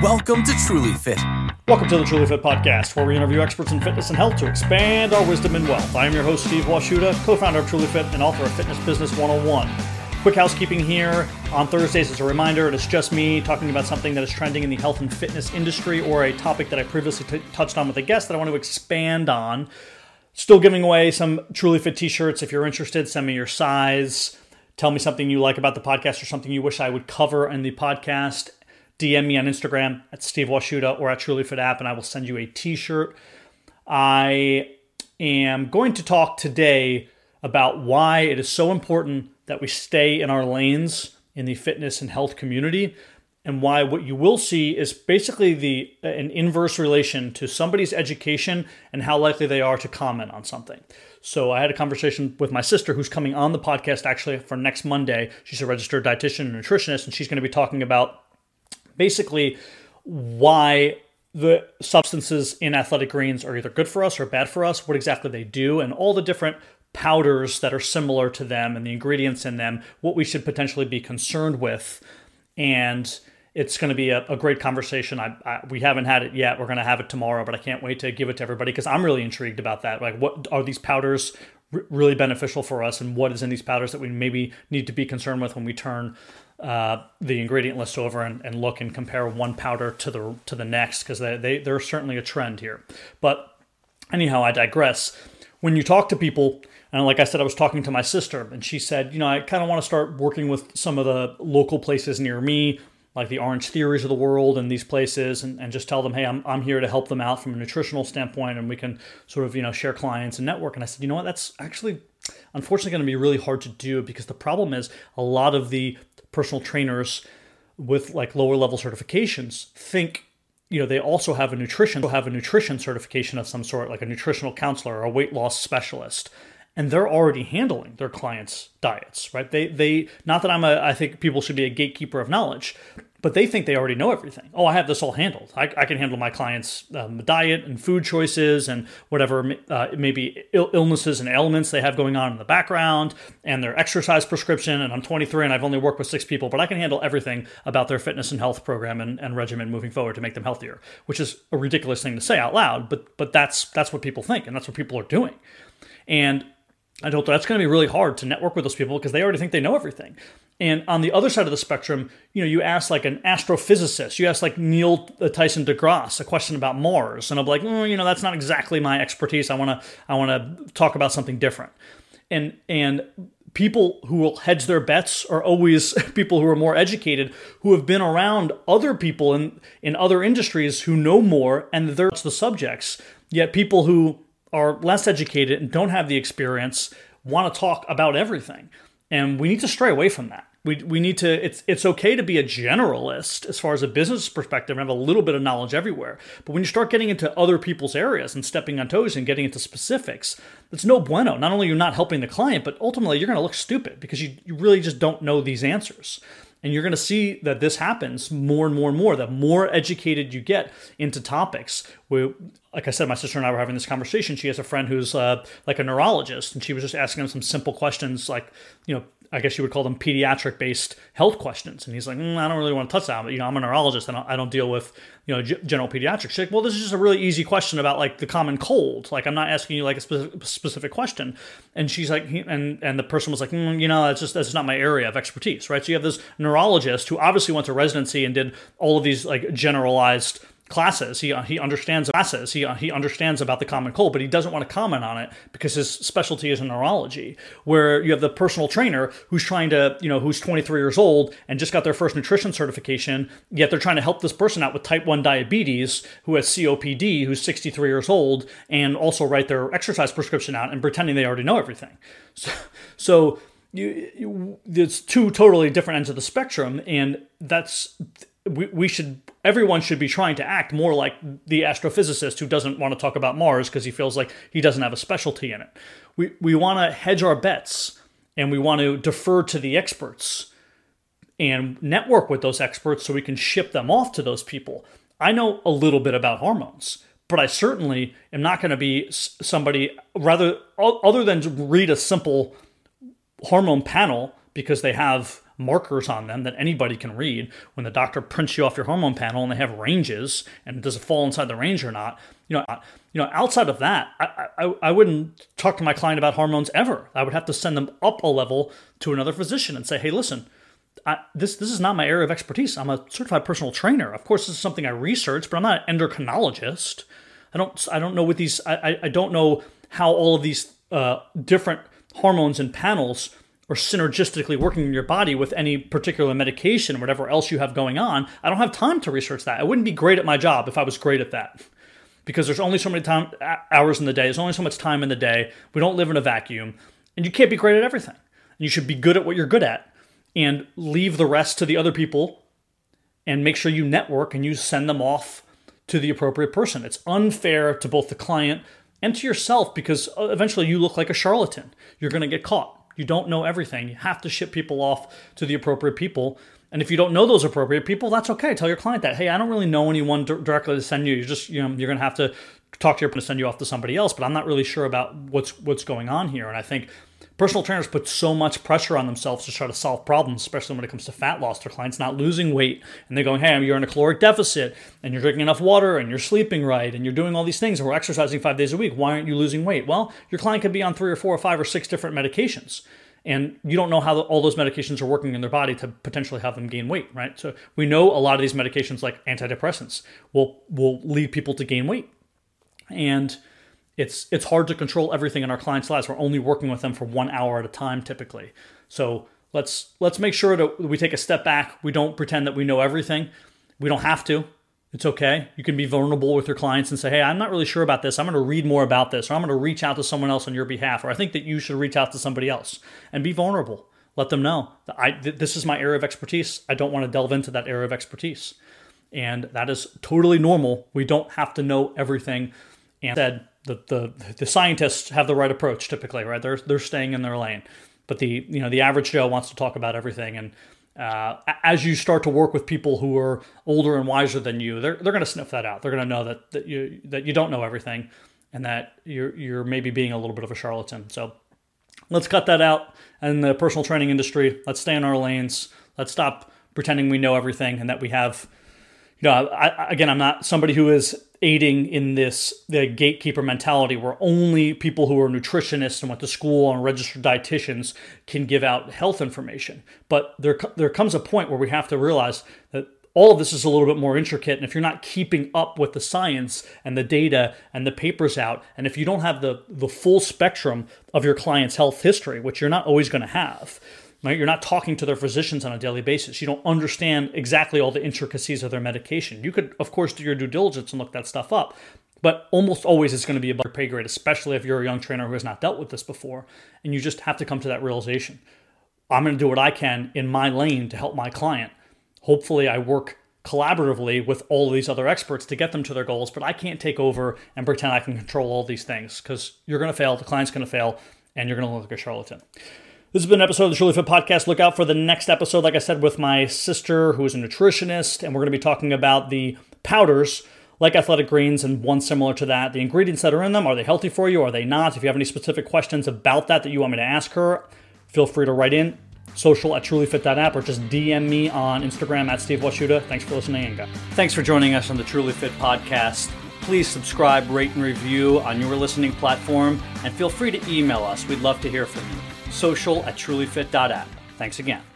Welcome to Truly Fit. Welcome to the Truly Fit Podcast, where we interview experts in fitness and health to expand our wisdom and wealth. I am your host, Steve Washuta, co founder of Truly Fit and author of Fitness Business 101. Quick housekeeping here. On Thursdays, as a reminder, it's just me talking about something that is trending in the health and fitness industry or a topic that I previously t- touched on with a guest that I want to expand on. Still giving away some Truly Fit t shirts. If you're interested, send me your size. Tell me something you like about the podcast or something you wish I would cover in the podcast. DM me on Instagram at Steve Washuta or at Truly Fit app, and I will send you a t shirt. I am going to talk today about why it is so important that we stay in our lanes in the fitness and health community and why what you will see is basically the an inverse relation to somebody's education and how likely they are to comment on something. So I had a conversation with my sister who's coming on the podcast actually for next Monday. She's a registered dietitian and nutritionist and she's going to be talking about basically why the substances in athletic greens are either good for us or bad for us, what exactly they do, and all the different powders that are similar to them and the ingredients in them, what we should potentially be concerned with. And it's going to be a, a great conversation. I, I, we haven't had it yet. We're going to have it tomorrow, but I can't wait to give it to everybody because I'm really intrigued about that. Like, what are these powders r- really beneficial for us, and what is in these powders that we maybe need to be concerned with when we turn uh, the ingredient list over and, and, look and compare one powder to the to the next because they, they they're certainly a trend here. But anyhow, I digress. When you talk to people and like I said, I was talking to my sister, and she said, you know, I kind of want to start working with some of the local places near me like the Orange Theories of the world and these places, and, and just tell them, hey, I'm, I'm here to help them out from a nutritional standpoint, and we can sort of you know share clients and network. And I said, you know what, that's actually unfortunately going to be really hard to do because the problem is a lot of the personal trainers with like lower level certifications think you know they also have a nutrition have a nutrition certification of some sort like a nutritional counselor or a weight loss specialist and they're already handling their clients' diets, right? They they not that I'm a I think people should be a gatekeeper of knowledge, but they think they already know everything. Oh, I have this all handled. I, I can handle my clients' um, diet and food choices and whatever uh, maybe Ill- illnesses and ailments they have going on in the background and their exercise prescription. And I'm 23 and I've only worked with six people, but I can handle everything about their fitness and health program and, and regimen moving forward to make them healthier, which is a ridiculous thing to say out loud, but but that's that's what people think and that's what people are doing. And I her that's going to be really hard to network with those people because they already think they know everything. And on the other side of the spectrum, you know, you ask like an astrophysicist, you ask like Neil Tyson deGrasse a question about Mars, and I'm like, mm, you know, that's not exactly my expertise. I want to, I want to talk about something different. And and people who will hedge their bets are always people who are more educated, who have been around other people in in other industries who know more, and they're the subjects. Yet people who are less educated and don't have the experience want to talk about everything. And we need to stray away from that. We, we need to it's it's okay to be a generalist as far as a business perspective and have a little bit of knowledge everywhere. But when you start getting into other people's areas and stepping on toes and getting into specifics, that's no bueno. Not only you're not helping the client, but ultimately you're going to look stupid because you, you really just don't know these answers. And you're going to see that this happens more and more and more. The more educated you get into topics, we, like I said, my sister and I were having this conversation. She has a friend who's uh, like a neurologist, and she was just asking him some simple questions, like you know, I guess you would call them pediatric based health questions. And he's like, mm, I don't really want to touch that. But, you know, I'm a neurologist. and I don't deal with, you know, g- general pediatrics. She's like, well, this is just a really easy question about like the common cold. Like, I'm not asking you like a spe- specific question. And she's like, and, and the person was like, mm, you know, that's just, that's not my area of expertise. Right. So you have this neurologist who obviously went to residency and did all of these like generalized classes. He uh, he understands classes. He uh, he understands about the common cold, but he doesn't want to comment on it because his specialty is in neurology. Where you have the personal trainer who's trying to you know who's 23 years old and just got their first nutrition certification, yet they're trying to help this person out with type 1 diabetes who has COPD, who's 63 years old, and also write their exercise prescription out and pretending they already know everything. So so. You, you, it's two totally different ends of the spectrum, and that's we, we should everyone should be trying to act more like the astrophysicist who doesn't want to talk about Mars because he feels like he doesn't have a specialty in it. We we want to hedge our bets and we want to defer to the experts and network with those experts so we can ship them off to those people. I know a little bit about hormones, but I certainly am not going to be somebody rather other than read a simple hormone panel because they have markers on them that anybody can read. When the doctor prints you off your hormone panel and they have ranges, and does it fall inside the range or not? You know, you know, outside of that, I, I, I wouldn't talk to my client about hormones ever. I would have to send them up a level to another physician and say, hey, listen, I, this this is not my area of expertise. I'm a certified personal trainer. Of course, this is something I research, but I'm not an endocrinologist. I don't I don't know what these I, I don't know how all of these uh, different hormones and panels are synergistically working in your body with any particular medication or whatever else you have going on. I don't have time to research that. I wouldn't be great at my job if I was great at that. Because there's only so many time hours in the day. There's only so much time in the day. We don't live in a vacuum, and you can't be great at everything. You should be good at what you're good at and leave the rest to the other people and make sure you network and you send them off to the appropriate person. It's unfair to both the client and to yourself because eventually you look like a charlatan. You're going to get caught. You don't know everything. You have to ship people off to the appropriate people. And if you don't know those appropriate people, that's okay. Tell your client that, hey, I don't really know anyone directly to send you. You're just, you know, you're going to have to talk to your to send you off to somebody else. But I'm not really sure about what's what's going on here. And I think Personal trainers put so much pressure on themselves to try to solve problems, especially when it comes to fat loss. Their clients not losing weight, and they're going, "Hey, you're in a caloric deficit, and you're drinking enough water, and you're sleeping right, and you're doing all these things, and we're exercising five days a week. Why aren't you losing weight?" Well, your client could be on three or four or five or six different medications, and you don't know how all those medications are working in their body to potentially have them gain weight, right? So we know a lot of these medications, like antidepressants, will will lead people to gain weight, and it's it's hard to control everything in our clients' lives. We're only working with them for one hour at a time typically. So let's let's make sure that we take a step back. We don't pretend that we know everything. We don't have to. It's okay. You can be vulnerable with your clients and say, "Hey, I'm not really sure about this. I'm going to read more about this, or I'm going to reach out to someone else on your behalf, or I think that you should reach out to somebody else and be vulnerable. Let them know that I this is my area of expertise. I don't want to delve into that area of expertise." And that is totally normal. We don't have to know everything. And said, the, the the scientists have the right approach typically, right? They're they're staying in their lane, but the you know the average Joe wants to talk about everything. And uh, as you start to work with people who are older and wiser than you, they're they're going to sniff that out. They're going to know that that you that you don't know everything, and that you're you're maybe being a little bit of a charlatan. So let's cut that out in the personal training industry. Let's stay in our lanes. Let's stop pretending we know everything and that we have you know, I, again, I'm not somebody who is aiding in this the gatekeeper mentality where only people who are nutritionists and went to school and registered dietitians can give out health information. But there there comes a point where we have to realize that all of this is a little bit more intricate and if you're not keeping up with the science and the data and the papers out and if you don't have the the full spectrum of your client's health history which you're not always going to have right? You're not talking to their physicians on a daily basis. You don't understand exactly all the intricacies of their medication. You could, of course, do your due diligence and look that stuff up, but almost always it's going to be above your pay grade, especially if you're a young trainer who has not dealt with this before. And you just have to come to that realization. I'm going to do what I can in my lane to help my client. Hopefully, I work collaboratively with all these other experts to get them to their goals, but I can't take over and pretend I can control all these things because you're going to fail, the client's going to fail, and you're going to look like a charlatan. This has been an episode of the Truly Fit Podcast. Look out for the next episode, like I said, with my sister, who is a nutritionist, and we're going to be talking about the powders like athletic greens and one similar to that. The ingredients that are in them, are they healthy for you? Are they not? If you have any specific questions about that that you want me to ask her, feel free to write in social at trulyfit.app or just DM me on Instagram at Steve Washuta. Thanks for listening and. Thanks for joining us on the Truly Fit Podcast. Please subscribe, rate, and review on your listening platform, and feel free to email us. We'd love to hear from you social at trulyfit.app. Thanks again.